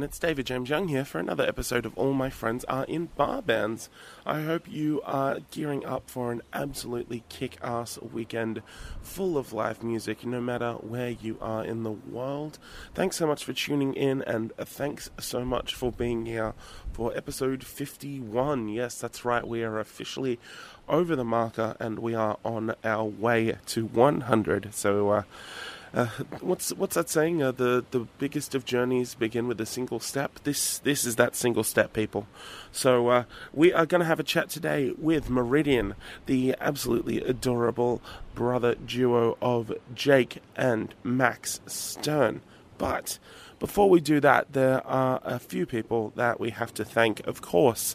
everyone, it's David James Young here for another episode of All My Friends Are in Bar Bands. I hope you are gearing up for an absolutely kick ass weekend full of live music, no matter where you are in the world. Thanks so much for tuning in, and thanks so much for being here for episode 51. Yes, that's right, we are officially over the marker and we are on our way to 100. So, uh, uh, what's what's that saying? Uh, the the biggest of journeys begin with a single step. This this is that single step, people. So uh, we are going to have a chat today with Meridian, the absolutely adorable brother duo of Jake and Max Stern. But before we do that, there are a few people that we have to thank, of course.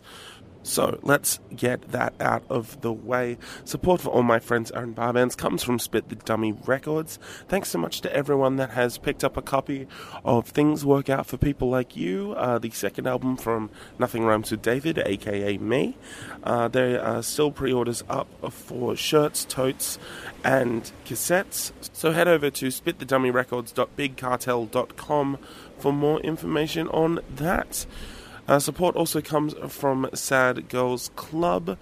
So let's get that out of the way. Support for all my friends Are in Bar Bands comes from Spit the Dummy Records. Thanks so much to everyone that has picked up a copy of Things Work Out for People Like You, uh, the second album from Nothing Rhymes with David, aka me. Uh, there are still pre orders up for shirts, totes, and cassettes. So head over to spitthedummyrecords.bigcartel.com for more information on that. Uh, support also comes from Sad Grrrls Club.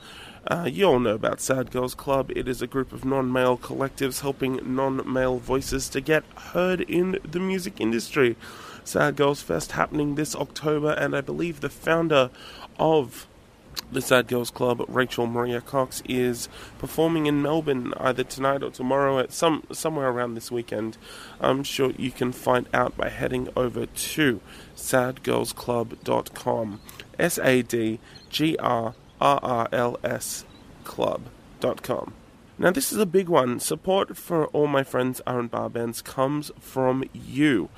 Uh, you all know about Sad Grrrls Club. It is a group of non male collectives helping non male voices to get heard in the music industry. Sad Grrrls Fest happening this October, and I believe the founder of the Sad Grrrls Club, Rachel Maria Cox, is performing in Melbourne either tonight or tomorrow at some somewhere around this weekend. I'm sure you can find out by heading over to sadgrrrlsclub.com. S A D G R R R L S club.com. Now, this is a big one. Support for all my friends Are in Bar Bands comes from you.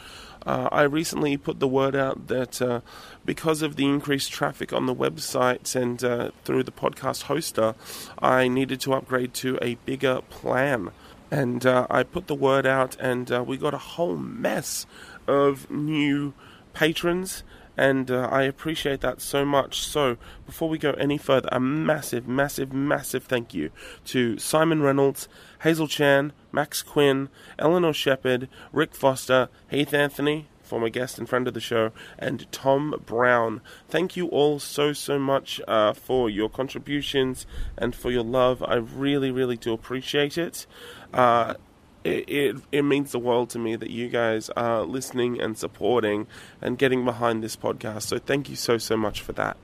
Uh, I recently put the word out that uh, because of the increased traffic on the website and uh, through the podcast hoster, I needed to upgrade to a bigger plan. And uh, I put the word out, and uh, we got a whole mess of new patrons and uh, I appreciate that so much. So, before we go any further, a massive, massive, massive thank you to Simon Reynolds, Hazel Chan, Max Quinn, Eleanor Shepard, Rick Foster, Heath Anthony, former guest and friend of the show, and Tom Brown. Thank you all so, so much uh, for your contributions and for your love. I really, really do appreciate it. Uh, it, it, it means the world to me that you guys are listening and supporting and getting behind this podcast. So thank you so so much for that.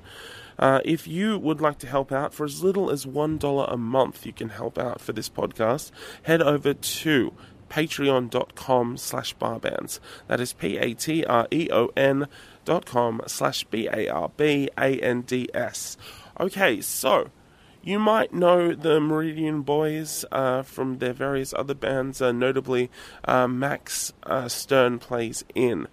Uh, if you would like to help out for as little as one dollar a month, you can help out for this podcast. Head over to patreon.com slash barbands. That is P-A-T-R-E-O-N dot com slash B-A-R-B-A-N-D-S. Okay, so you might know the Meridian Boys uh, from their various other bands, uh, notably uh, Max uh, Stern plays in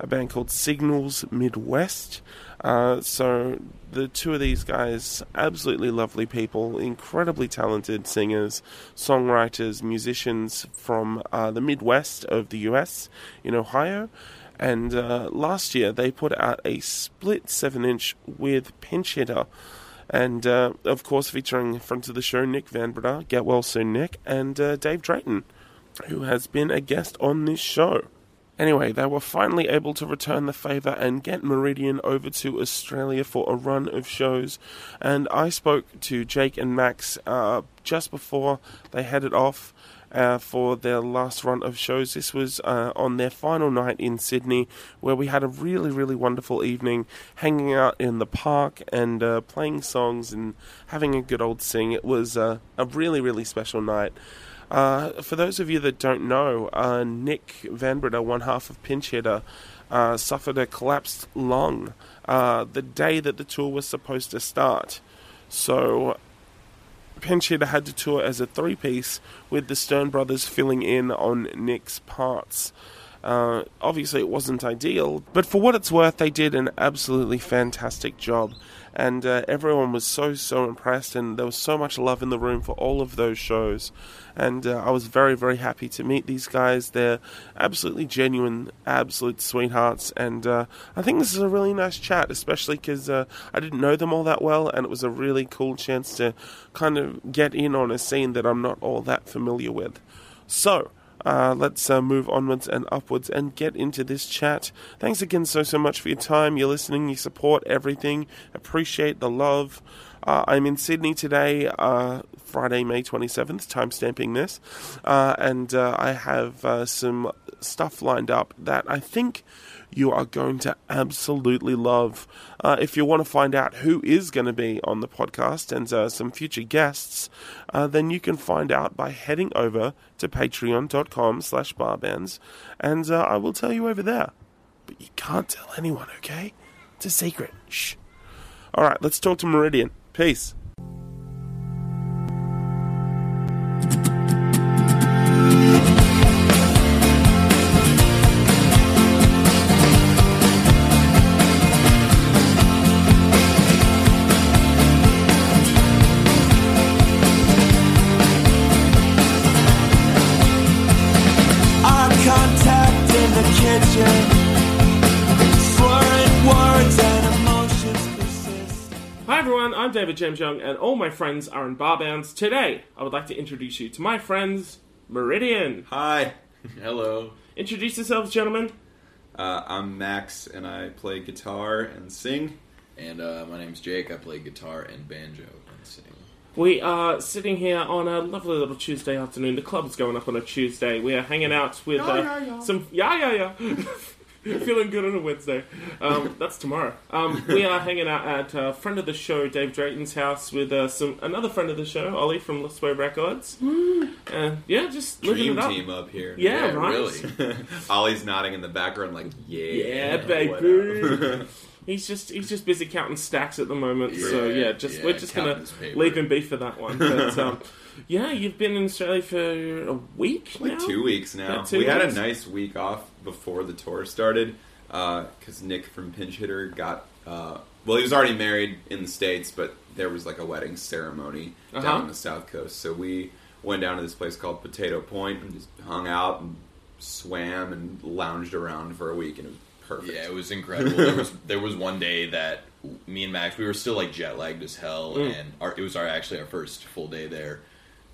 a band called Signals Midwest. Uh, so the two of these guys, absolutely lovely people, incredibly talented singers, songwriters, musicians from uh, the Midwest of the US in Ohio. And last year they put out a split 7 inch with Pinch Hitter and uh, of course featuring in front of the show Nick Van Breda, get well soon Nick, and uh, Dave Drayton, who has been a guest on this show. Anyway, they were finally able to return the favour and get Meridian over to Australia for a run of shows. And I spoke to Jake and Max uh, just before they headed off uh, for their last run of shows. This was uh, on their final night in Sydney, where we had a really, really wonderful evening hanging out in the park and uh, playing songs and having a good old sing. It was uh, a really, really special night. Uh, for those of you that don't know, Nick Van Breda, one half of Pinch Hitter, suffered a collapsed lung the day that the tour was supposed to start. So Pinch Hitter had to tour as a three piece with the Stern brothers filling in on Nick's parts. Uh, obviously, it wasn't ideal, but for what it's worth, they did an absolutely fantastic job and uh, everyone was so so impressed, and there was so much love in the room for all of those shows, and uh, I was very very happy to meet these guys. They're absolutely genuine, absolute sweethearts, and uh, I think this is a really nice chat, especially because uh, I didn't know them all that well, and it was a really cool chance to kind of get in on a scene that I'm not all that familiar with. So uh, let's uh, move onwards and upwards and get into this chat. Thanks again so, so much for your time, your listening, your support, everything. Appreciate the love. Uh, I'm in Sydney today, uh, Friday, May 27th, timestamping this, uh, and uh, I have uh, some stuff lined up that I think you are going to absolutely love. Uh, if you want to find out who is going to be on the podcast and uh, some future guests, uh, then you can find out by heading over to patreon.com slash barbands, and uh, I will tell you over there. But you can't tell anyone, okay? It's a secret. Shh. All right, let's talk to Meridian. Peace. James Young, and all my friends are in bar bands. Today, I would like to introduce you to my friends, Meridian. Hi. Hello. Introduce yourselves, gentlemen. Uh, I'm Max, and I play guitar and sing. And uh, my name's Jake. I play guitar and banjo and sing. We are sitting here on a lovely little Tuesday afternoon. The club's going up on a Tuesday. We are hanging out with uh, some yeah yeah yeah. Feeling good on a Wednesday. Um, that's tomorrow. Um, we are hanging out at uh, friend of the show Dave Drayton's house with uh, some another friend of the show Ollie from Lost Way Records. Uh, yeah, just living Dream it up. team up here. Yeah, right. Really? Ollie's nodding in the background, like, yeah. Yeah, baby. He's just he's just busy counting stacks at the moment. so Yeah, yeah, just yeah, we're just gonna leave him be for that one. But um, yeah, you've been in Australia for a week like now. two weeks now. Two we had a nice week off before the tour started because Nick from Pinch Hitter got. Uh, well, he was already married in the states, but there was like a wedding ceremony Uh-huh. down on the south coast. So we went down to this place called Potato Point and just hung out and swam and lounged around for a week, and it was perfect. Yeah, it was incredible. there was there was one day that me and Max we were still like jet lagged as hell, Mm. and our, it was our actually our first full day there.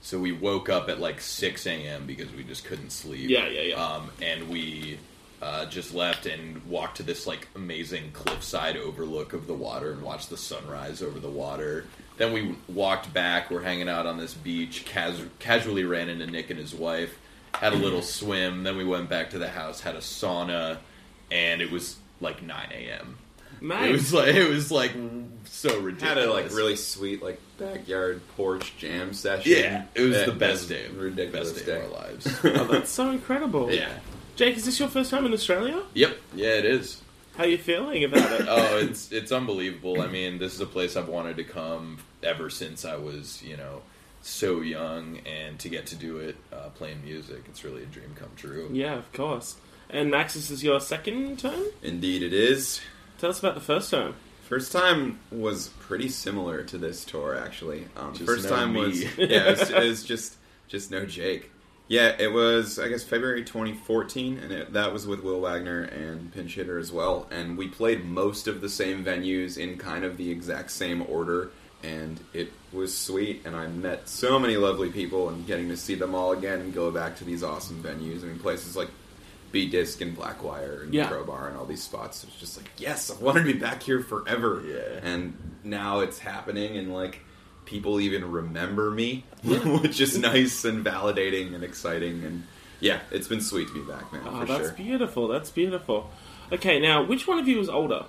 So we woke up at like six a.m. because we just couldn't sleep. Yeah, yeah, yeah. Um, and we uh, just left and walked to this like amazing cliffside overlook of the water and watched the sunrise over the water. Then we walked back. We're hanging out on this beach. Cas- casually ran into Nick and his wife. Had a little swim. Then we went back to the house. Had a sauna, and it was like nine a.m. Nice. It was like it was like so ridiculous. had a like really sweet like backyard porch jam session. yeah. It was That the best was day, ridiculous best day, day. of our lives. oh, that's so incredible. yeah. Jake, is this your first time in Australia? Yep. Yeah, it is. How are you feeling about it? oh, it's it's unbelievable. I mean, this is a place I've wanted to come ever since I was, you know, so young, and to get to do it uh, playing music, it's really a dream come true. yeah, of course. And Max, this is your second time. Indeed, it is. Tell us about the first time. First time was pretty similar to this tour, actually. Um, Just first no time me. was yeah, it was, it was just just no Jake. Yeah, it was I guess February 2014, and it, that was with Will Wagner and Pinch Hitter as well. And we played most of the same venues in kind of the exact same order, and it was sweet. And I met so many lovely people, and getting to see them all again and go back to these awesome venues. I mean, places like B Disc and Blackwire and Yeah. Crowbar and all these spots. It's just like, yes, I wanted to be back here forever. Yeah. And now it's happening, and like people even remember me, which is nice and validating and exciting. And yeah, it's been sweet to be back, man, Oh, for that's sure. beautiful. That's beautiful. Okay, now which one of you is older?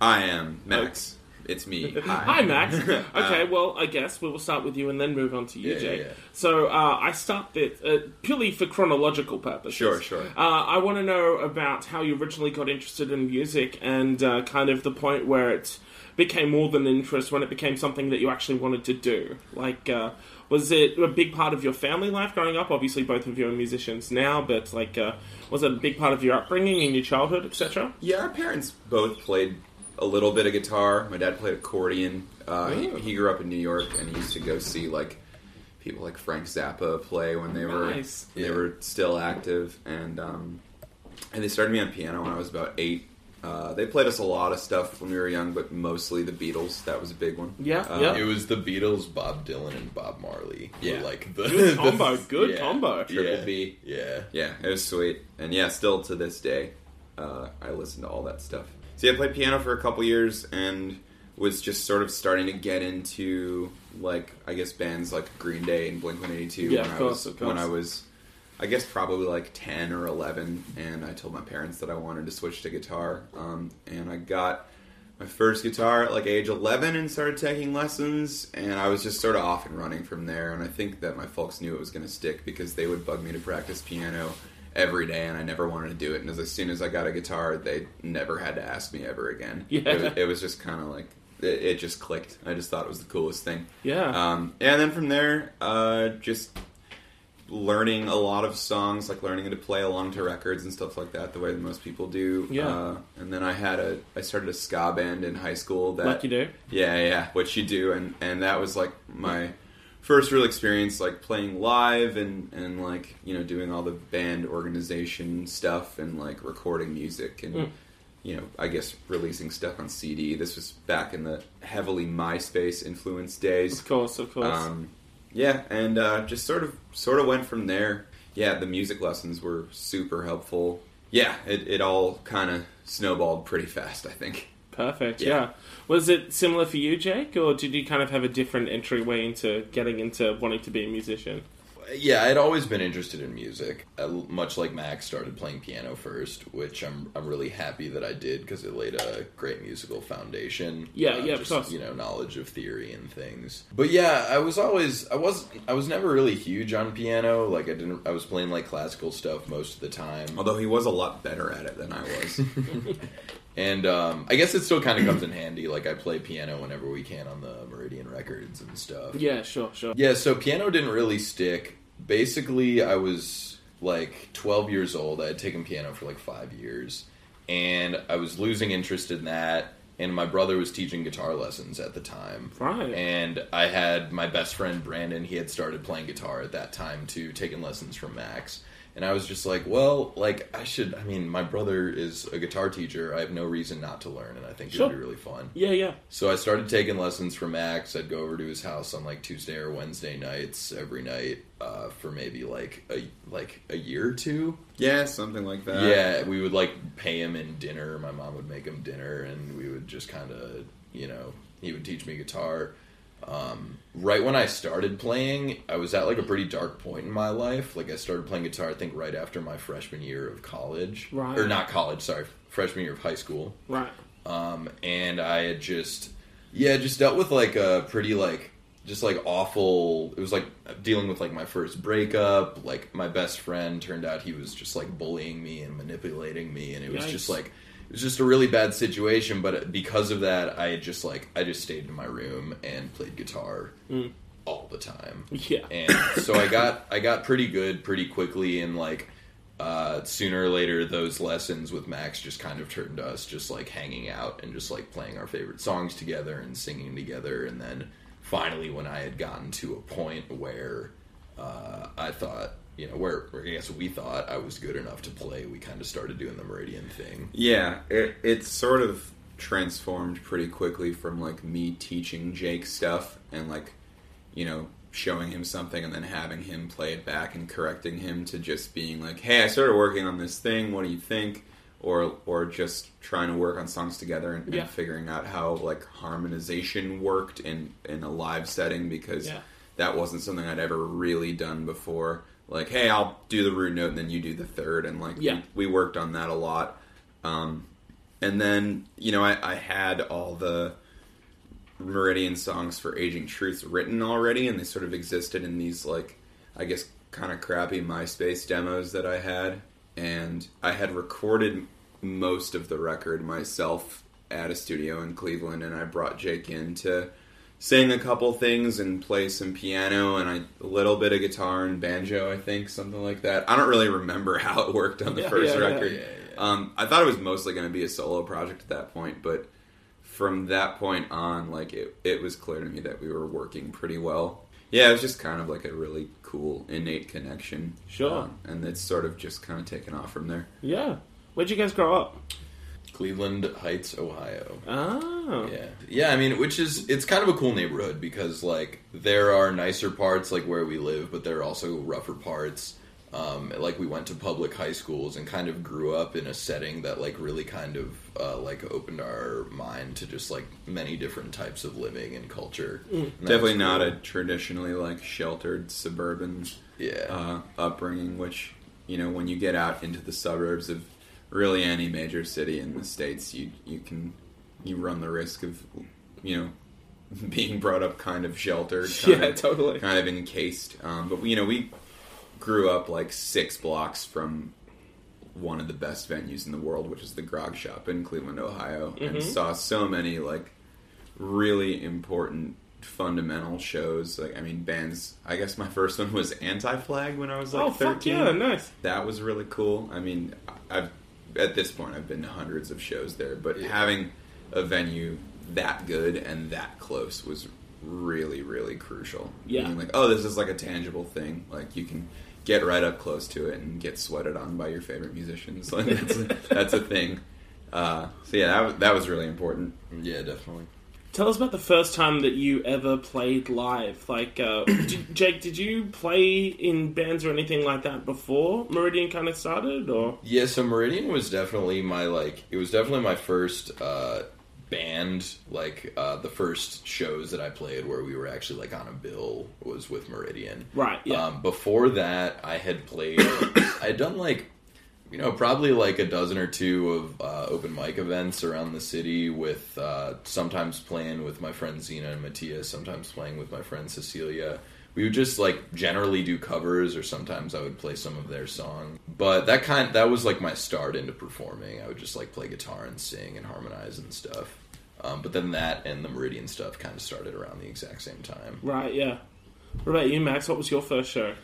I am Max. It's me. Hi, Hi, Max. Okay, Uh, well, I guess we will start with you and then move on to you, Yeah, Jake. yeah, yeah. So uh, I start this uh, purely for chronological purposes. Sure, sure. Uh, I want to know about how you originally got interested in music and uh, kind of the point where it became more than interest, when it became something that you actually wanted to do. Like, uh, was it a big part of your family life growing up? Obviously, both of you are musicians now, but like, uh, was it a big part of your upbringing in your childhood, etc.? Yeah, our parents both played a little bit of guitar. My dad played accordion. Uh, he, he grew up in New York, and he used to go see like people like Frank Zappa play when they were Nice. when they were still active, and um, and they started me on piano when I was about eight. Uh, they played us a lot of stuff when we were young, but mostly the Beatles. That was a big one. Yeah, Uh, yeah. It was the Beatles, Bob Dylan, and Bob Marley. were, Yeah. like the Good the- combo, good yeah, combo. Triple yeah, B. Yeah, Yeah, it was sweet. And yeah, still to this day, uh, I listen to all that stuff. So yeah, I played piano for a couple years and was just sort of starting to get into like I guess bands like Green Day and Blink One Eighty Two Yeah, when of I was of course. when I was I guess probably like ten or eleven, and I told my parents that I wanted to switch to guitar. Um, and I got my first guitar at like age 11 and started taking lessons and i was just sort of off and running from there and i think that my folks knew it was going to stick because they would bug me to practice piano every day and i never wanted to do it and as, as soon as i got a guitar they never had to ask me ever again Yeah. it, was, it was just kind of like it, it just clicked i just thought it was the coolest thing Yeah. um, and then from there uh, just learning a lot of songs, like learning how to play along to records and stuff like that, the way that most people do. Yeah. Uh, and then I had a, I started a ska band in high school. That like you do. yeah, yeah, what you do, and and that was like my first real experience, like playing live and and like you know doing all the band organization stuff and like recording music and. Mm. You know, I guess releasing stuff on CD. This was back in the heavily MySpace influenced days. Of course, of course. Um, yeah, and uh, just sort of sort of went from there. Yeah, the music lessons were super helpful. Yeah, it, it all kind of snowballed pretty fast. I think. Perfect. Yeah. yeah. Was it similar for you, Jake, or did you kind of have a different entryway into getting into wanting to be a musician? yeah. I'd always been interested in music, uh, much like Max started playing piano first, which I'm I'm really happy that I did because it laid a great musical foundation. Yeah, uh, yeah, of just, course. You know, knowledge of theory and things. But yeah, I was always I was I was never really huge on piano. Like I didn't I was playing like classical stuff most of the time. Although he was a lot better at it than I was. And um, I guess it still kind of comes in handy. Like I play piano whenever we can on the Meridian records and stuff. Yeah, sure, sure. Yeah, so piano didn't really stick. Basically, I was like 12 years old. I had taken piano for like five years, and I was losing interest in that. And my brother was teaching guitar lessons at the time. Right. And I had my best friend Brandon. He had started playing guitar at that time too, taking lessons from Max. And I was just like, well, like I should. I mean, my brother is a guitar teacher. I have no reason not to learn, and I think Sure. it would be really fun. Yeah, yeah. So I started taking lessons from Max. I'd go over to his house on like Tuesday or Wednesday nights every night uh, for maybe like a like a year or two. yeah, something like that. yeah, we would like pay him in dinner. My mom would make him dinner, and we would just kind of you know he would teach me guitar. Um, right when I started playing, I was at like a pretty dark point in my life. Like I started playing guitar, I think right after my freshman year of college, Right. or not college, sorry, freshman year of high school Right. um, and I had just yeah just dealt with like a pretty like just like awful it was like dealing with like my first breakup like my best friend turned out he was just like bullying me and manipulating me and it was just like it was just a really bad situation but because of that I just like I just stayed in my room and played guitar Mm. all the time Yeah. and so I got I got pretty good pretty quickly and like uh, sooner or later those lessons with Max just kind of turned to us just like hanging out and just like playing our favorite songs together and singing together and then finally when I had gotten to a point where uh, I thought you know where, where I guess we thought I was good enough to play we kind of started doing the Meridian thing Yeah, it it sort of transformed pretty quickly from like me teaching Jake stuff and like you know showing him something and then having him play it back and correcting him to just being like, "Hey, I started working on this thing. What do you think?" Or or just trying to work on songs together and, Yeah. and figuring out how like harmonization worked in in a live setting because Yeah. that wasn't something I'd ever really done before. Like, hey, I'll do the root note and then you do the third, and like Yeah. we, we worked on that a lot. Um, and then you know I, I had all the Meridian songs for Aging Truths written already, and they sort of existed in these like I guess kind of crappy MySpace demos that I had, and I had recorded most of the record myself at a studio in Cleveland, and I brought Jake in to sing a couple things and play some piano and I, a little bit of guitar and banjo, I think, something like that. I don't really remember how it worked on the Yeah, first yeah, record. yeah. Um, I thought it was mostly going to be a solo project at that point, but from that point on, like it, it was clear to me that we were working pretty well. Yeah, it was just kind of like a really cool innate connection. Sure. Um, and it's sort of just kind of taken off from there. Yeah. Where'd you guys grow up? Cleveland Heights, Ohio. Oh. Yeah, yeah. I mean, which is it's kind of a cool neighborhood because like there are nicer parts like where we live, but there are also rougher parts. Um, like we went to public high schools and kind of grew up in a setting that like really kind of uh, like opened our mind to just like many different types of living and culture. And Definitely was not cool. a traditionally like sheltered suburban yeah. uh, upbringing, which you know when you get out into the suburbs of really any major city in the states, you you can you run the risk of you know being brought up kind of sheltered, kind Yeah, of, totally. kind of encased. Um, but you know we grew up like six blocks from one of the best venues in the world, which is the Grog Shop in Cleveland, Ohio, and saw so many like really important fundamental shows. Like I mean, bands. I guess my first one was Anti Flag when I was like oh, thirteen. fuck yeah, nice. That was really cool. I mean, I've at this point I've been to hundreds of shows there, but having a venue that good and that close was really really crucial. Yeah. Being like, oh, this is like a tangible thing. Like you can get right up close to it and get sweated on by your favorite musicians. Like that's a, that's a thing. Uh, so yeah, that that was really important. yeah, definitely. Tell us about the first time that you ever played live. Like, uh, did, Jake, did you play in bands or anything like that before Meridian kind of started, or? Yeah, so Meridian was definitely my like it was definitely my first uh band like uh the first shows that I played where we were actually like on a bill was with Meridian. Right, yeah. Um before that I had played I had done like you know, probably like a dozen or two of uh, open mic events around the city with uh, sometimes playing with my friend Zena and Matthias, sometimes playing with my friend Cecilia. We would just like generally do covers or sometimes I would play some of their song. But that kind that was like my start into performing. I would just like play guitar and sing and harmonize and stuff. Um, but then that and the Meridian stuff kind of started around the exact same time. Right, yeah. What about you, Max? What was your first show?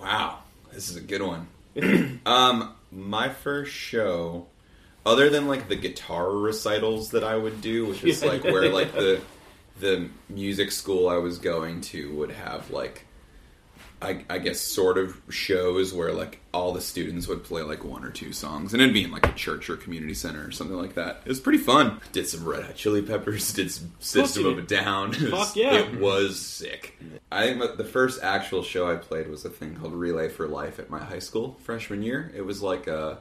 Wow, this is a good one. um, my first show, other than like the guitar recitals that I would do, which is like where like the the music school I was going to would have like I, I guess sort of shows where like all the students would play like one or two songs and it'd be in like a church or community center or something like that. It was pretty fun. Did some Red Hot Chili Peppers, did some System of a Down. It was, Fuck yeah. It was sick. I think the first actual show I played was a thing called Relay for Life at my high school freshman year. It was like a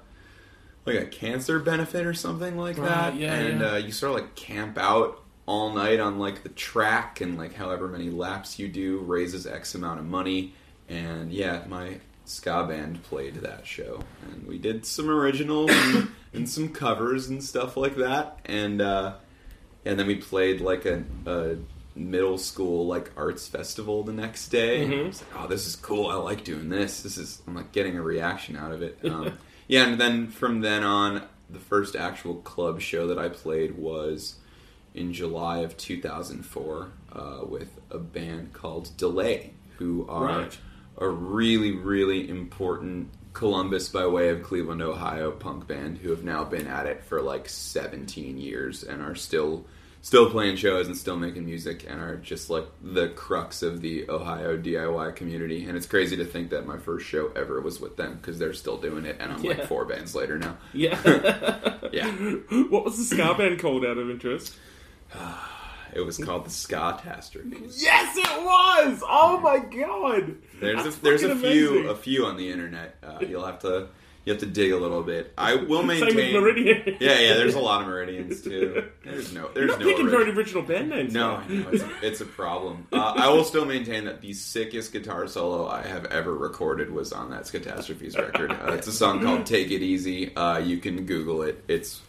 like a cancer benefit or something like Right, that. yeah, and yeah. Uh, you sort of like camp out all night on like the track and like however many laps you do raises X amount of money. And yeah, my ska band played that show, and we did some originals and, and some covers and stuff like that. And uh, and then we played like a, a middle school like arts festival the next day. Was like, oh, this is cool. I like doing this. This is I'm like getting a reaction out of it. Um, yeah, and then from then on, the first actual club show that I played was in July of 2004 uh, with a band called Delay, who are Right. A really, really important Columbus by way of Cleveland, Ohio punk band who have now been at it for like 17 years and are still still playing shows and still making music and are just like the crux of the Ohio DIY community. And it's crazy to think that my first show ever was with them because they're still doing it and I'm Yeah. like four bands later now. Yeah. Yeah. what was the ska band called out of interest? It was called the Ska. Yes, it was! Oh my god! There's That's a, there's a few amazing. a few on the internet. Uh, you'll have to you have to dig a little bit. I will maintain. Meridian. Yeah, yeah. There's a lot of Meridians too. There's no You're not no picking very original band names. No. I know it's a, it's a problem. Uh, I will still maintain that the sickest guitar solo I have ever recorded was on that Catastrophes record. Uh, it's a song called "Take It Easy." Uh, you can Google it. It's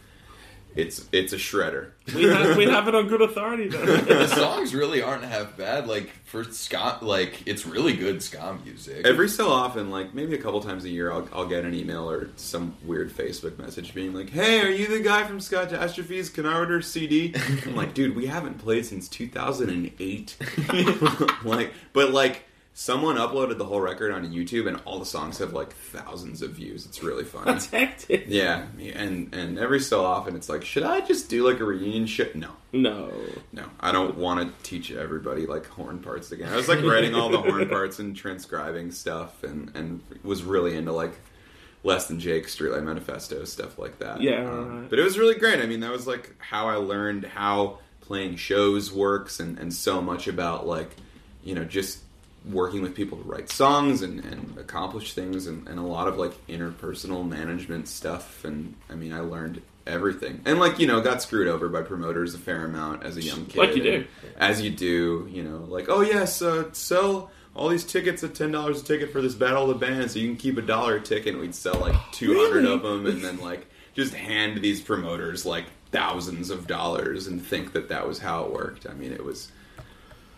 it's it's a shredder. we, have, we have it on good authority then. the songs really aren't half bad. Like for ska, like it's really good ska music. Every so often, like maybe a couple times a year, I'll, I'll get an email or some weird Facebook message being like, "Hey, are you the guy from Scatastrophes? Can I order a CD?" I'm like, "Dude, we haven't played since 2008." like, but like someone uploaded the whole record onto YouTube, and all the songs have like thousands of views. It's really funny. That's hectic. yeah, and and every so often, it's like, should I just do like a reunion shit? No, No. no, I don't want to teach everybody like horn parts again. I was like writing all the horn parts and transcribing stuff, and and was really into like Less Than Jake, Streetlight Manifesto, stuff like that. Yeah, Um, right. but it was really great. I mean, that was like how I learned how playing shows works, and and so much about like you know just working with people to write songs and, and accomplish things and, and a lot of like interpersonal management stuff. And i mean i learned everything. And like you know got screwed over by promoters a fair amount as a young kid. Like you do. as you do you know like oh yes uh, sell all these tickets at ten dollars a ticket for this battle of the bands. So you can keep a dollar a ticket and we'd sell like 200 Really? of them and then like just hand these promoters like thousands of dollars and think that that was how it worked. I mean it was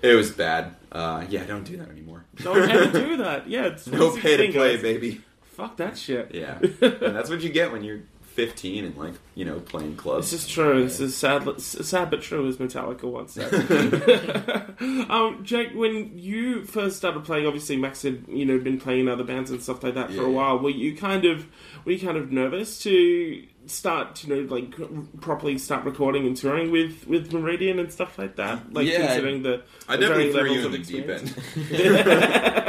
it was bad. Uh, yeah, don't do that anymore. Don't ever do that. Yeah, it's No pay to play, guys. baby. Fuck that shit. Yeah, and that's what you get when you're 15 and like you know playing clubs. This is true. This is sad, sad but true, as Metallica once said. um, Jake, when you first started playing, obviously Max had you know been playing in other bands and stuff like that for a Yeah. while. Were you kind of were you kind of nervous to start you know like properly start recording and touring with with Meridian and stuff like that? Like Yeah, considering the I the definitely threw you levels in of the deep end.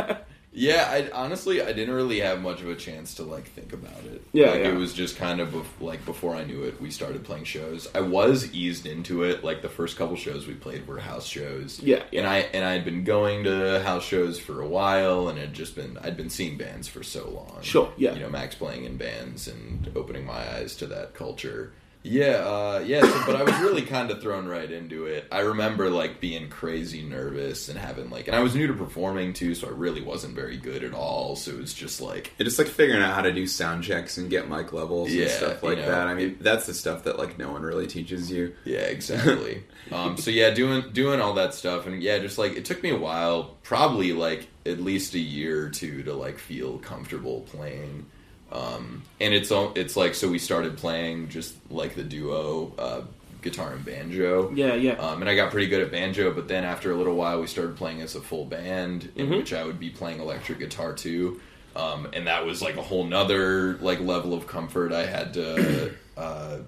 Yeah, I honestly I didn't really have much of a chance to like think about it. Yeah, like yeah. it was just kind of bef- like before I knew it, we started playing shows. I was eased into it. Like the first couple shows we played were house shows. Yeah, and I and I had been going to house shows for a while, and had just been I'd been seeing bands for so long. Sure, yeah. you know Max playing in bands and opening my eyes to that culture. Yeah, uh, yeah, so, but I was really kind of thrown right into it. I remember like being crazy nervous and having like, and I was new to performing too, so I really wasn't very good at all. So it was just like, It's just like figuring out how to do sound checks and get mic levels Yeah, and stuff like you know, that. I mean, that's the stuff that like no one really teaches you. yeah, exactly. um, so yeah, doing doing all that stuff, and yeah, just like it took me a while, probably like at least a year or two to like feel comfortable playing. Um, and it's all it's like so we started playing just like the duo, uh, guitar and banjo. yeah, yeah. Um, and I got pretty good at banjo, but then after a little while, we started playing as a full band, in Mhm. which I would be playing electric guitar too. Um, and that was like a whole nother like level of comfort I had to uh,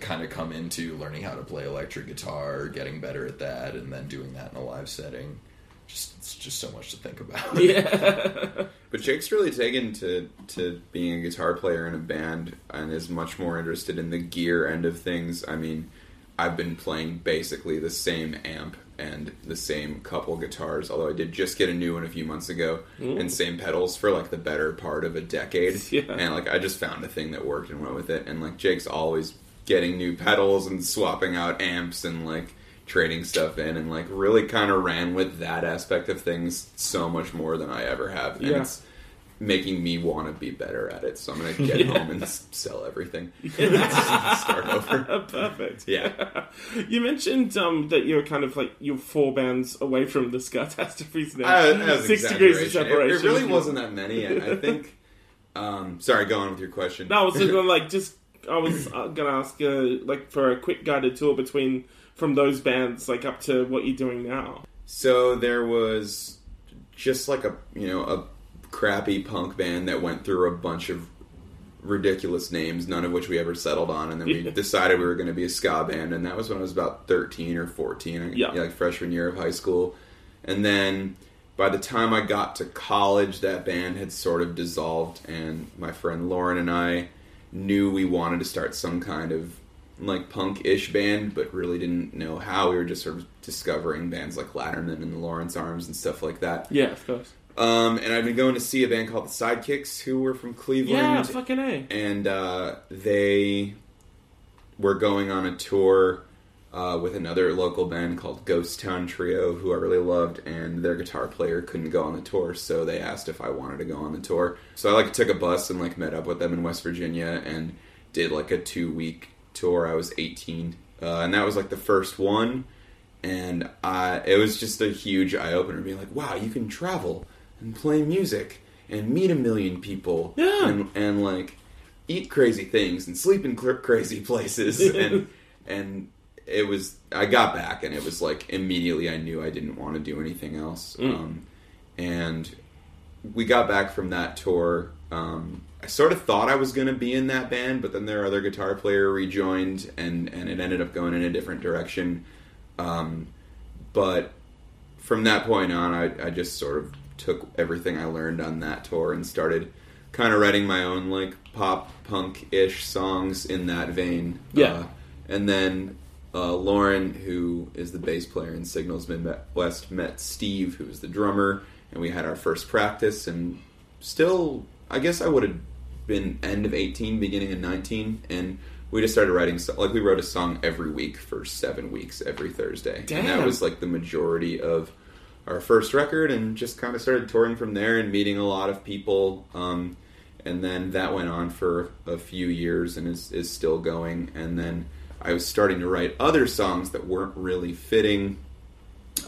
kind of come into learning how to play electric guitar, getting better at that, and then doing that in a live setting. Just it's just so much to think about. yeah. But Jake's really taken to to being a guitar player in a band and is much more interested in the gear end of things. I mean, I've been playing basically the same amp and the same couple guitars, although I did just get a new one a few months ago, and same pedals for like the better part of a decade. Yeah. And like I just found a thing that worked and went with it. And like Jake's always getting new pedals and swapping out amps and like trading stuff in and like really kind of ran with that aspect of things so much more than I ever have. And Yeah. it's making me want to be better at it. So I'm going to get Yeah. home and sell everything. Start over. Perfect. Yeah. You mentioned um, that you're kind of like you're four bands away from the Scatastrophes now. Uh, Six degrees of exaggeration. It- separation. It, really wasn't that many. I, I think. Um, sorry, go on with your question. No, I was going like just. I was uh, gonna ask uh, like for a quick guided tour between from those bands like up to what you're doing now. So there was just like a you know a crappy punk band that went through a bunch of ridiculous names, none of which we ever settled on, and then we Yeah. decided we were going to be a ska band, and that was when I was about thirteen or fourteen, Yeah. like freshman year of high school, and then. By the time I got to college, that band had sort of dissolved, and my friend Lauren and I knew we wanted to start some kind of like punk-ish band, but really didn't know how. We were just sort of discovering bands like Latterman and the Lawrence Arms and stuff like that. Yeah, of course. Um, and I've been going to see a band called the Sidekicks, who were from Cleveland, Yeah, fucking a. and uh, they were going on a tour uh, with another local band called Ghost Town Trio, who I really loved, and their guitar player couldn't go on the tour, so they asked if I wanted to go on the tour. So I like took a bus and like met up with them in West Virginia and did like a two week tour. I was 18, uh, and that was like the first one, and I it was just a huge eye opener, being like, wow, you can travel and play music and meet a million people, Yeah. and and like eat crazy things and sleep in cr- crazy places and and it was I got back and it was like immediately I knew I didn't want to do anything else Mm. um, and we got back from that tour um, I sort of thought I was going to be in that band but then their other guitar player rejoined and and it ended up going in a different direction um, but from that point on I, I just sort of took everything I learned on that tour and started kind of writing my own like pop punk ish songs in that vein. Yeah. Uh, and then uh, Lauren, who is the bass player in Signals Midwest, met Steve, who is the drummer, and we had our first practice. And still, I guess I would have been end of 18, beginning of 19, and we just started writing. Like we wrote a song every week for seven weeks, every Thursday, and that was like the majority of our first record, and just kind of started touring from there and meeting a lot of people. Um, and then that went on for a few years and is, is still going. And then I was starting to write other songs that weren't really fitting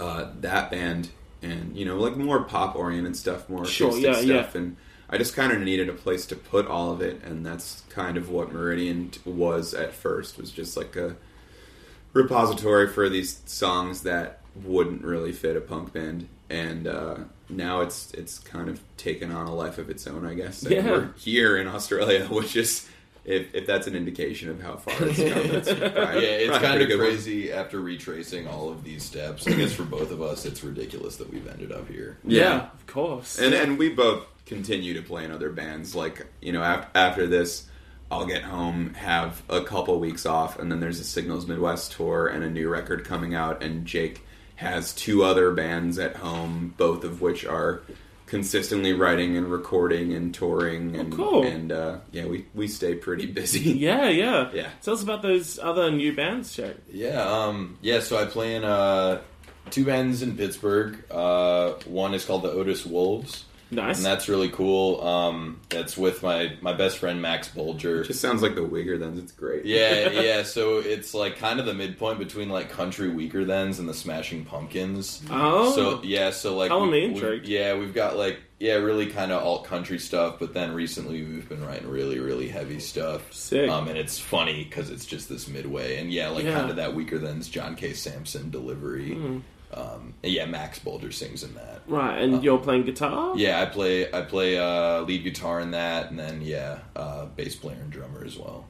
uh, that band, and you know, like more pop oriented stuff, more Sure, acoustic yeah, yeah. stuff, and I just kind of needed a place to put all of it, and that's kind of what Meridian was at first. Was just like a repository for these songs that wouldn't really fit a punk band, and uh, now it's it's kind of taken on a life of its own, I guess. And Yeah. we're here in Australia, which is. If, if that's an indication of how far it's come, that's probably, Yeah, it's kind of good one. crazy after retracing all of these steps. I guess for both of us, it's ridiculous that we've ended up here. Yeah. of course. And and we both continue to play in other bands. Like you know, af- after this, I'll get home, have a couple weeks off, and then there's a Signals Midwest tour and a new record coming out. And Jake has two other bands at home, both of which are consistently writing and recording and touring. And cool. and uh, yeah, we we stay pretty busy. yeah, yeah, Yeah. Tell us about those other new bands, Jake. Yeah, um, yeah. So I play in uh, two bands in Pittsburgh. Uh, one is called the Otis Wolves, Nice. and that's really cool. Um, that's with my my best friend Max Bolger. It just sounds like the Wigger. Then it's great. Yeah, yeah. So it's like kind of the midpoint between like country Weakerthans and the Smashing Pumpkins. Oh. so yeah. So like, Color me we- we- intrigued. yeah, we've got like yeah, really kind of alt country stuff. But then recently we've been writing really, really heavy stuff. Sick. Um, and it's funny because it's just this midway, and yeah, like Yeah. kind of that Weakerthans John K. Samson delivery. Hmm. Um, yeah, Max Boulder sings in that. right, and you're playing guitar. Yeah, I play I play uh, lead guitar in that, and then yeah, uh, bass player and drummer as well.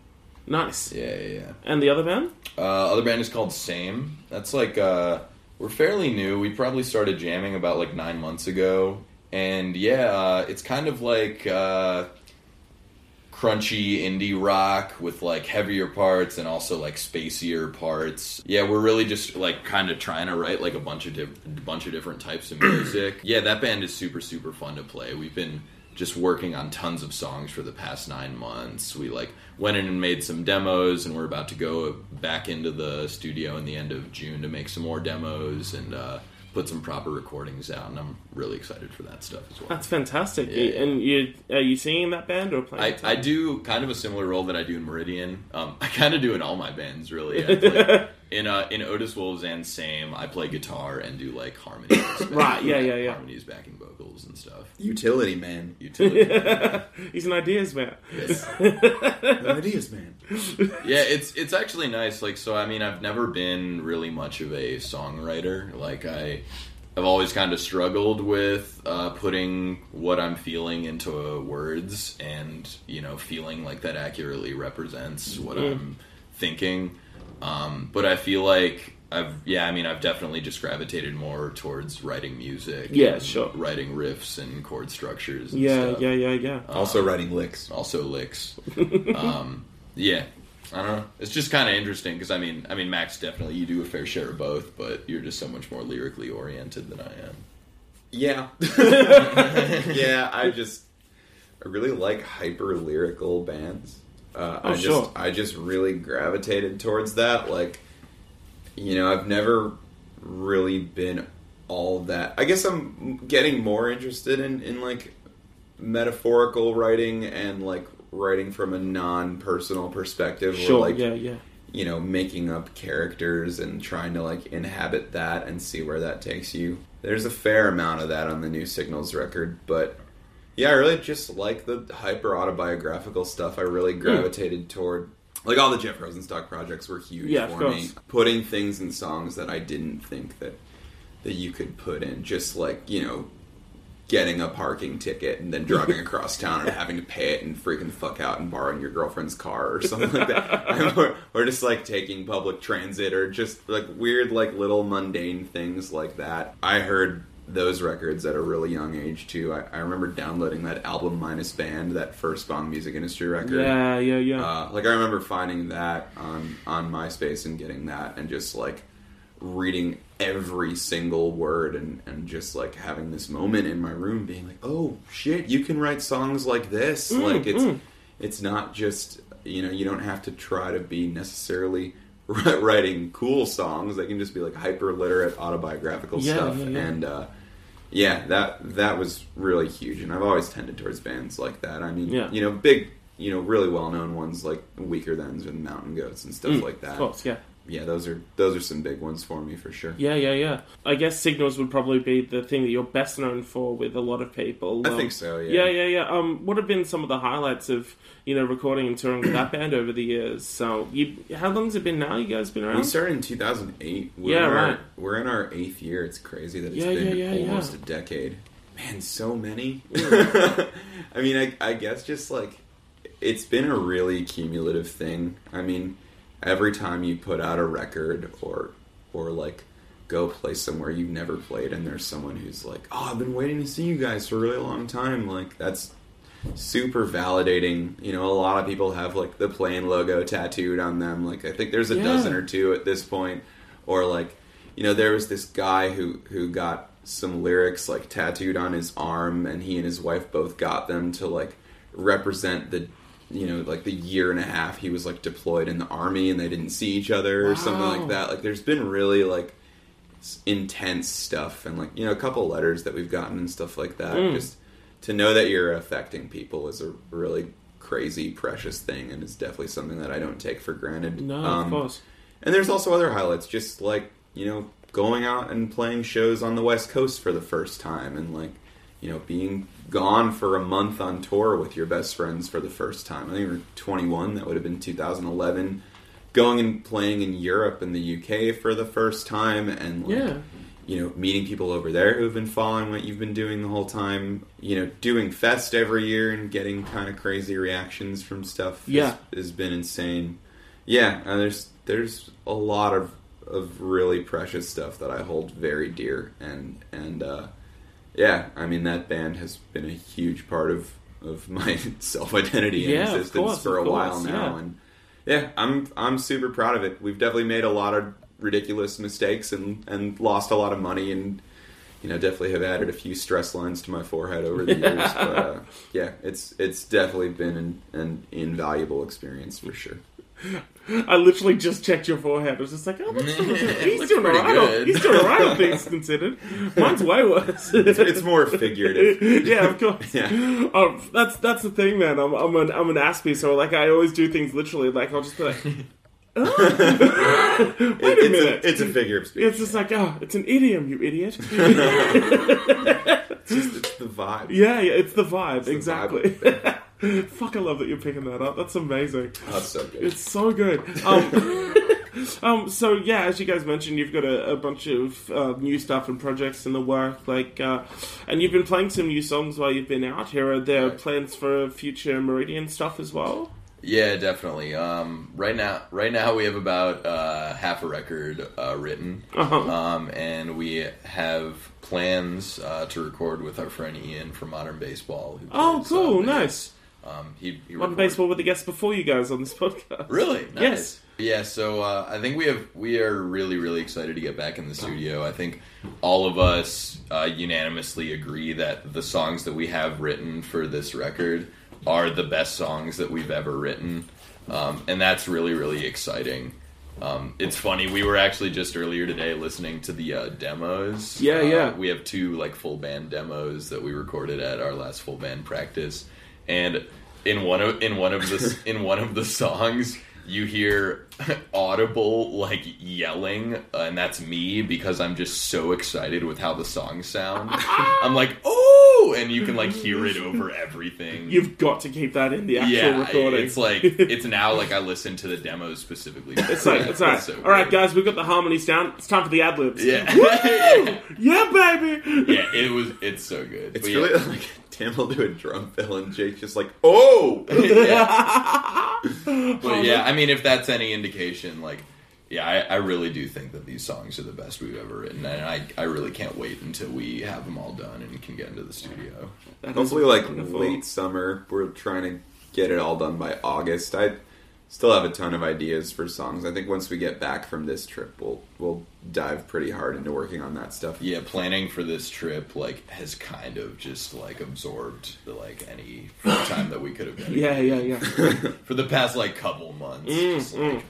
Nice. Yeah, yeah, yeah. And the other band? Uh, other band is called Same. That's like uh, we're fairly new. We probably started jamming about like nine months ago, and yeah, uh, it's kind of like uh, crunchy indie rock with like heavier parts and also like spacier parts. Yeah, we're really just like kind of trying to write like a bunch of diff- bunch of different types of music. yeah, that band is super super fun to play. We've been just working on tons of songs for the past nine months. We like went in and made some demos, and we're about to go back into the studio in the end of June to make some more demos and uh, put some proper recordings out. And I'm really excited for that stuff as well. That's fantastic. Yeah. You- And you are you singing in that band or playing? I. I do kind of a similar role that I do in Meridian. Um, I kind of do in all my bands, really. I play, in uh, in Otis Wolves and Same, I play guitar and do like harmonies. Right, yeah, yeah, yeah. Harmonies, backing vocals, and stuff. Utility man. Utility. He's an ideas man. Ideas man. yeah, it's it's actually nice. Like, so I mean, I've never been really much of a songwriter. Like, I I've always kind of struggled with uh, putting what I'm feeling into uh, words, and you know, feeling like that accurately represents what I'm thinking. Um, but I feel like I've yeah, I mean, I've definitely just gravitated more towards writing music. Yeah, and sure. Writing riffs and chord structures. And Yeah, stuff. yeah, yeah, yeah. Also writing licks. also licks. um, yeah, I don't know. It's just kind of interesting because I mean, I mean, Max definitely you do a fair share of both, but you're just so much more lyrically oriented than I am. Yeah. yeah, I just I really like hyper lyrical bands. Uh, Oh, I just sure. I just really gravitated towards that. Like, you know, I've never really been all that. I guess I'm getting more interested in in like metaphorical writing and like writing from a non-personal perspective. where, Sure. like, yeah, yeah. you know, making up characters and trying to like inhabit that and see where that takes you. There's a fair amount of that on the new Signals record, but yeah, I really just like the hyper autobiographical stuff. I really hmm. gravitated toward like all the Jeff Rosenstock projects were huge Yeah, for me. Putting things in songs that I didn't think that that you could put in, just like, you know, getting a parking ticket and then driving across town and having to pay it and freaking the fuck out and borrowing your girlfriend's car or something like that. or, or just like taking public transit or just like weird, like little mundane things like that. I heard those records at a really young age too. I, I remember downloading that album minus band, that first Bomb Music Industry record. Yeah, yeah, yeah. Uh, like I remember finding that on on MySpace and getting that and just like reading every single word and and just like having this moment in my room being like, oh shit, you can write songs like this. like it's it's not just you know you don't have to try to be necessarily writing cool songs. They can just be like hyper literate autobiographical Yeah, stuff yeah, yeah. and. uh yeah, that that was really huge, and I've always tended towards bands like that. I mean, you know, big, you know, really well known ones like Weakerthans and Mountain Goats and stuff like that. Mm, Of course, yeah. Yeah, those are those are some big ones for me for sure. Yeah, yeah, yeah. I guess Signals would probably be the thing that you're best known for with a lot of people. I Um, think so. Yeah, Yeah, yeah, yeah. Um, what have been some of the highlights of you know recording and touring with that band over the years? So, you how long's it been now? You guys been around? We started in 2008. We're Yeah, in our, right. We're in our eighth year. It's crazy that it's Yeah, been yeah, yeah, almost a decade. Man, so many. I mean, I, I guess just like it's been a really cumulative thing. I mean, every time you put out a record or or like go play somewhere you've never played, and there's someone who's like, "Oh, I've been waiting to see you guys for a really long time." Like that's super validating. You know, a lot of people have like the plane logo tattooed on them. Like I think there's a Yeah. dozen or two at this point. Or like, you know, there was this guy who who got some lyrics like tattooed on his arm, and he and his wife both got them to like represent the. You know, like the year and a half he was like deployed in the army and they didn't see each other or something like that. Like, there's been really like intense stuff and like you know a couple letters that we've gotten and stuff like that Mm. just to know that you're affecting people is a really crazy precious thing and it's definitely something that i don't take for granted no, Um, of course. and there's also other highlights just like you know going out and playing shows on the west coast for the first time and like you know being gone for a month on tour with your best friends for the first time i think we were 21 that would have been 2011 going and playing in europe and the uk for the first time and like Yeah. you know, meeting people over there who've been following what you've been doing the whole time. You know, doing fest every year and getting kind of crazy reactions from stuff. has- Yeah. has, been insane. Yeah, and there's there's a lot of of really precious stuff that I hold very dear, and and uh, yeah, I mean that band has been a huge part of of my self identity and Yeah, existence course, for a of while now, yeah. and yeah, I'm I'm super proud of it. We've definitely made a lot of ridiculous mistakes and and lost a lot of money and you know definitely have added a few stress lines to my forehead over the years. but uh, yeah, it's it's definitely been an, an invaluable experience for sure. I literally just checked your forehead. I was just like, oh, that's he's Looks doing pretty alright. good. He's doing alright, on things considered. Mine's way worse. It's, it's more figurative. yeah, of course. Yeah. Oh, that's that's the thing, man. I'm I'm an I'm an Aspie, so like I always do things literally. Like I'll just be like, oh. wait a it's minute. A, it's a figure of speech. It's just like, oh, it's an idiom, you idiot. It's just it's the vibe. yeah, yeah, it's the vibe, the exactly. Fuck, I love that you're picking that up. That's amazing. That's so good. It's so good. Um, um, so yeah, as you guys mentioned, you've got a, a bunch of uh, new stuff and projects in the work, like, uh, and you've been playing some new songs while you've been out here. Are there Right. plans for future Meridian stuff as well? Yeah, definitely. Um, right now, right now we have about uh, half a record uh, written, Uh-huh. um, and we have plans uh, to record with our friend Ian from Modern Baseball. Oh, plays, cool, uh, nice. Um, he, he Modern baseball with the guests before you guys on this podcast. Really? Nice. Yes. Yeah, so uh, I think we have we are really really excited to get back in the studio. I think all of us uh, unanimously agree that the songs that we have written for this record are the best songs that we've ever written, um, and that's really really exciting. Um, it's funny. We were actually just earlier today listening to the uh, demos. Yeah, Uh, yeah. We have two like full band demos that we recorded at our last full band practice, and in one of in one of the in one of the songs you hear audible like yelling, uh, and that's me because I'm just so excited with how the songs sound. I'm like, oh, and you can like hear it over everything. You've got to keep that in the actual yeah, recording. it's like it's now like I listen to the demos specifically. It's like, it's alright. so all right, guys, we've got the harmonies down. It's time for the ad libs. Yeah. Woo! yeah, baby. yeah, it was. It's so good. It's But yeah. really like Tim will do a drum fill and Jake's just like, oh, yeah. But yeah, I mean, if that's any indication, like Yeah, I, I really do think that these songs are the best we've ever written, and I, I really can't wait until we have them all done and can get into the studio. That is Hopefully, like wonderful. late summer. We're trying to get it all done by August. I still have a ton of ideas for songs. I think once we get back from this trip, we'll we'll dive pretty hard into working on that stuff. Yeah, planning for this trip like has kind of just like absorbed the, like any time that we could have been Yeah, yeah, yeah. for the past like couple months, Mm, just, like,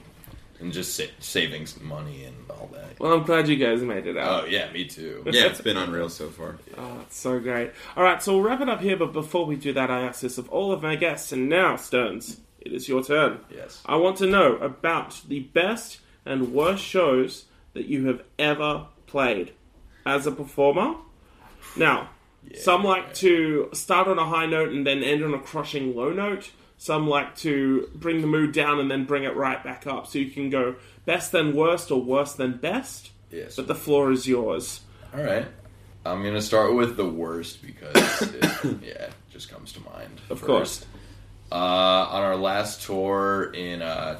and just sa- saving some money and all that. Well, I'm glad you guys made it out. Oh yeah, me too. Yeah, it's been unreal so far. Oh, it's so great. All right, so we'll wrap it up here, but before we do that, I ask this of all of my guests, and now, Stearns, it is your turn. Yes. I want to know about the best and worst shows that you have ever played as a performer. Now, some like to start on a high note and then end on a crushing low note. Some like to bring the mood down and then bring it right back up. So you can go best then worst or worse than best. Yes. But the floor is yours. All right. I'm gonna start with the worst because it, yeah, just comes to mind. Of first. course. Uh, on our last tour in uh,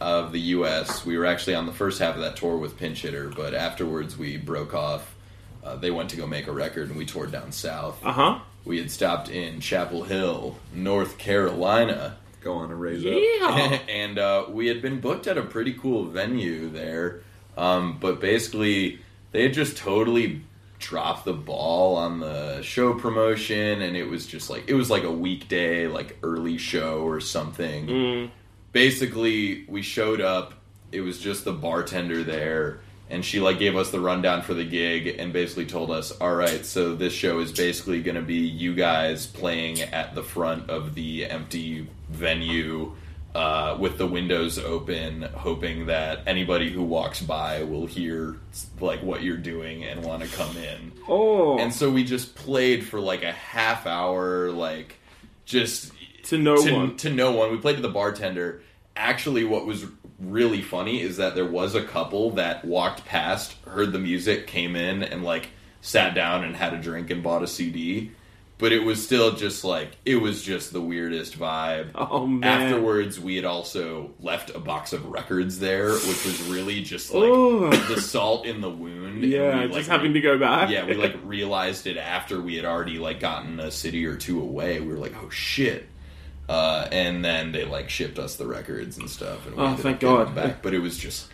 of the U.S., we were actually on the first half of that tour with Pinch Hitter, but afterwards we broke off. Uh, they went to go make a record, and we toured down south. Uh huh. We had stopped in Chapel Hill, North Carolina, Go on a raise up. Yeah. and uh, we had been booked at a pretty cool venue there. Um, but basically, they had just totally dropped the ball on the show promotion, and it was just like it was like a weekday, like early show or something. Mm-hmm. Basically, we showed up. It was just the bartender there. And she like gave us the rundown for the gig and basically told us, "All right, so this show is basically going to be you guys playing at the front of the empty venue uh, with the windows open, hoping that anybody who walks by will hear like what you're doing and want to come in." Oh. And so we just played for like a half hour, like just To no to, one. To no one. We played to the bartender. Actually, what was really funny is that there was a couple that walked past, heard the music, came in, and like sat down and had a drink and bought a CD. But it was still just like it was just the weirdest vibe. Oh, man. Afterwards, we had also left a box of records there, which was really just like Ooh. the salt in the wound. and yeah, we, just like, having to go back. yeah, we like realized it after we had already like gotten a city or two away. We were like, oh shit. Uh, and then they like shipped us the records and stuff, and we Oh, thank God. back. But it was just,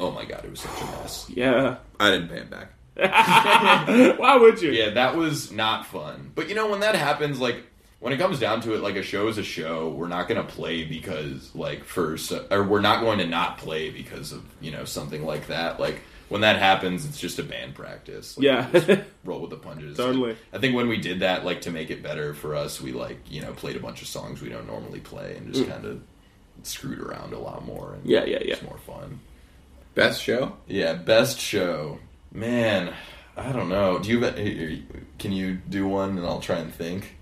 oh my god, it was such a mess. Yeah. I didn't pay him back. Why would you? Yeah, that was not fun. But you know, when that happens, like when it comes down to it, like a show is a show. We're not going to play because, like, for so- or we're not going to not play because of you know something like that. Like when that happens, it's just a band practice. Like, Yeah. just roll with the punches. Totally. I think when we did that, like to make it better for us, we like you know played a bunch of songs we don't normally play and just kind of screwed around a lot more. And Mm. Yeah, yeah, yeah. It's more fun. Best show? Yeah, best show. Man, I don't know. Do you can you do one and I'll try and think.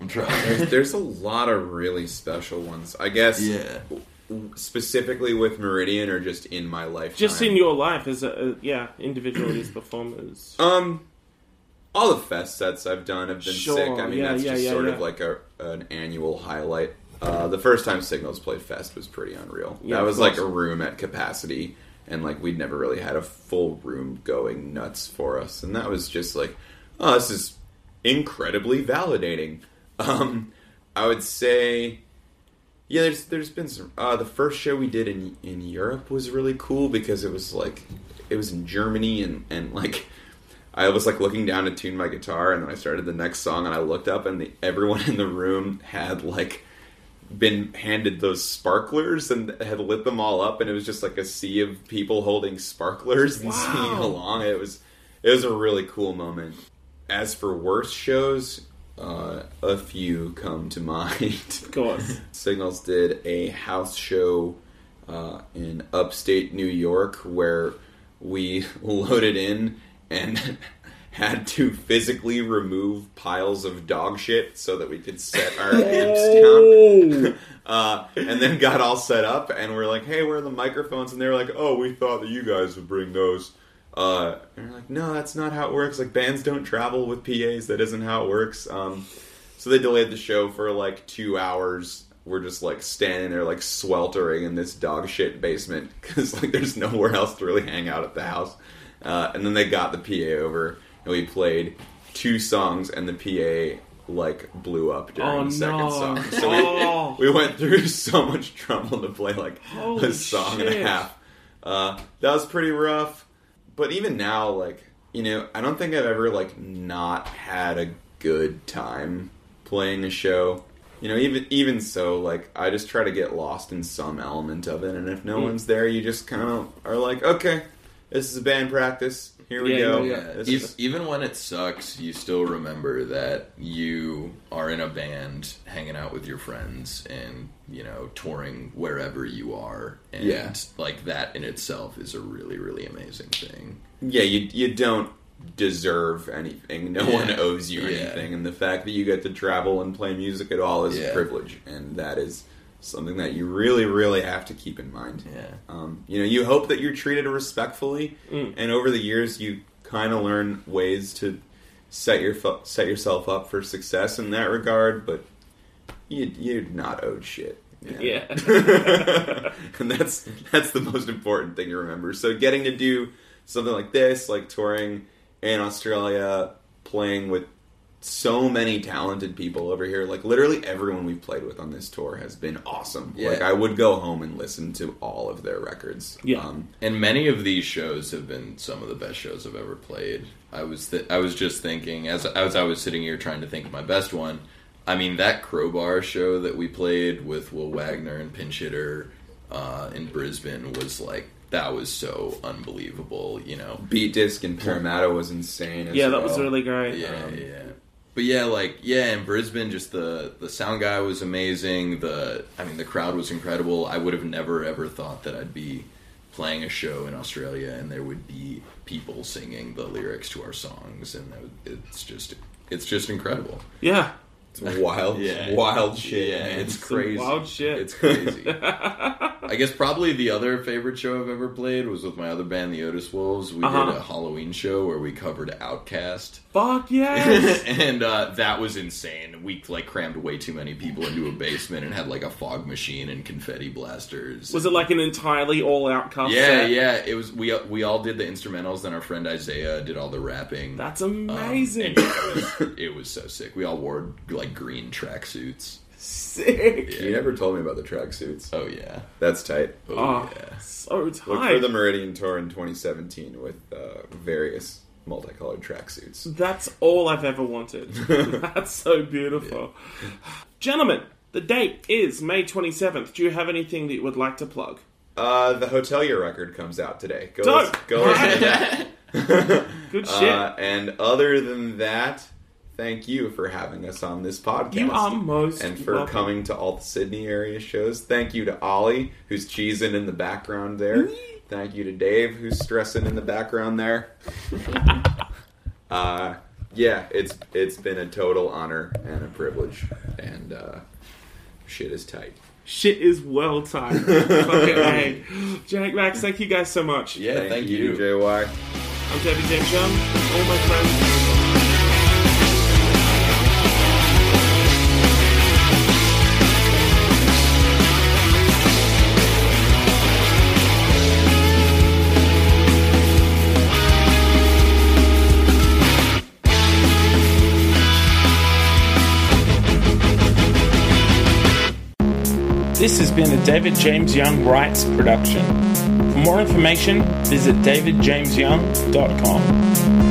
I'm trying. There's, there's a lot of really special ones. I guess yeah. specifically with Meridian or just in my life. Just in your life as a, a yeah, individually as performers. Um, all the fest sets I've done have been Sure, sick. I mean, yeah, that's yeah, just yeah, sort yeah. of like a an annual highlight. Uh, the first time Signals played Fest was pretty unreal. Yeah, that was like a room at capacity, and like we'd never really had a full room going nuts for us, and that was just like, oh, this is incredibly validating. Um, I would say, yeah, there's there's been some. Uh, the first show we did in in Europe was really cool because it was like it was in Germany and and like I was like looking down to tune my guitar, and then I started the next song, and I looked up, and the, everyone in the room had like been handed those sparklers and had lit them all up, and it was just like a sea of people holding sparklers and Wow. singing along. It was it was a really cool moment. As for worst shows, uh, a few come to mind. Of course. Signals did a house show uh, in upstate New York where we loaded in and had to physically remove piles of dog shit so that we could set our amps down. Uh, and then got all set up and we're like, hey, where are the microphones? And they were like, oh, we thought that you guys would bring those. Uh, and we're like, no, that's not how it works. Like, bands don't travel with PAs. That isn't how it works. Um, so they delayed the show for like two hours. we're just like standing there like sweltering in this dog shit basement because like there's nowhere else to really hang out at the house. Uh, and then they got the PA over and we played two songs and the PA like blew up during Oh, the second no. song. So Oh. we, we went through so much trouble to play like Holy a song and a half. Uh, that was pretty rough. But even now, like you know, I don't think I've ever like not had a good time playing a show. You know, even even so, like I just try to get lost in some element of it, and if Mm. no one's there, you just kind of are like, okay, this is a band practice. Here we Yeah, go. yeah, Yeah, This even when it sucks, you still remember that you are in a band, hanging out with your friends, and you know touring wherever you are, and Yeah. like that in itself is a really, really amazing thing. yeah, you you don't deserve anything. No Yeah. one owes you Yeah. anything, and the fact that you get to travel and play music at all is Yeah. a privilege, and that is something that you really, really have to keep in mind. Yeah. Um, you know, you hope that you're treated respectfully, Mm. and over the years, you kind of learn ways to set your set yourself up for success in that regard. But you you're not owed shit. Yeah. and that's that's the most important thing to remember. So getting to do something like this, like touring in Australia, playing with so many talented people over here, like literally everyone we've played with on this tour has been awesome. Yeah. Like I would go home and listen to all of their records. Yeah. Um, And many of these shows have been some of the best shows I've ever played. I was th- I was just thinking as as I was sitting here trying to think of my best one. I mean that Crowbar show that we played with Will Wagner and Pinch Hitter uh, in Brisbane was like that was so unbelievable. You know, Beat Disc in Parramatta was insane. As yeah, that was really great. yeah, Um, yeah. But yeah, like yeah, in Brisbane, just the the sound guy was amazing. The I mean, the crowd was incredible. I would have never ever thought that I'd be playing a show in Australia and there would be people singing the lyrics to our songs, and it's just it's just incredible. Yeah. It's wild, Yeah. wild shit. Yeah, man. it's Some crazy. wild shit. It's crazy. I guess probably the other favorite show I've ever played was with my other band, the Otis Wolves. We Uh-huh. did a Halloween show where we covered OutKast. Fuck yes. and uh, that was insane. We like crammed way too many people into a basement and had like a fog machine and confetti blasters. was it like an entirely all OutKast? Yeah, set? yeah. It was. We we all did the instrumentals. Then our friend Isaiah did all the rapping. That's Um, amazing. yeah, it, was, it was so sick. We all wore like green tracksuits. Sick. You never told me about the tracksuits. Oh yeah. That's tight. Oh, Oh, yeah. so Look tight. for the Meridian tour in 2017 with uh, various multicolored tracksuits. That's all I've ever wanted. That's so beautiful. Gentlemen, the date is May 27th. Do you have anything that you would like to plug? Uh, the Hotelier record comes out today. Go, Dope. listen, go listen to that. Good shit. Uh, and other than that, thank you for having us on this podcast. you are most and for welcome. coming to all the Sydney area shows. Thank you to Ollie, who's cheesing in the background there. Thank you to Dave, who's stressing in the background there. uh, yeah, it's it's been a total honor and a privilege, and uh, shit is tight. Shit is well timed. Fucking A. Jack Max, thank you guys so much. Yeah. Thank, you. JY. I'm David James Young. All my friends. This has been a David James Young Writes production. For more information, visit davidjamesyoung.com.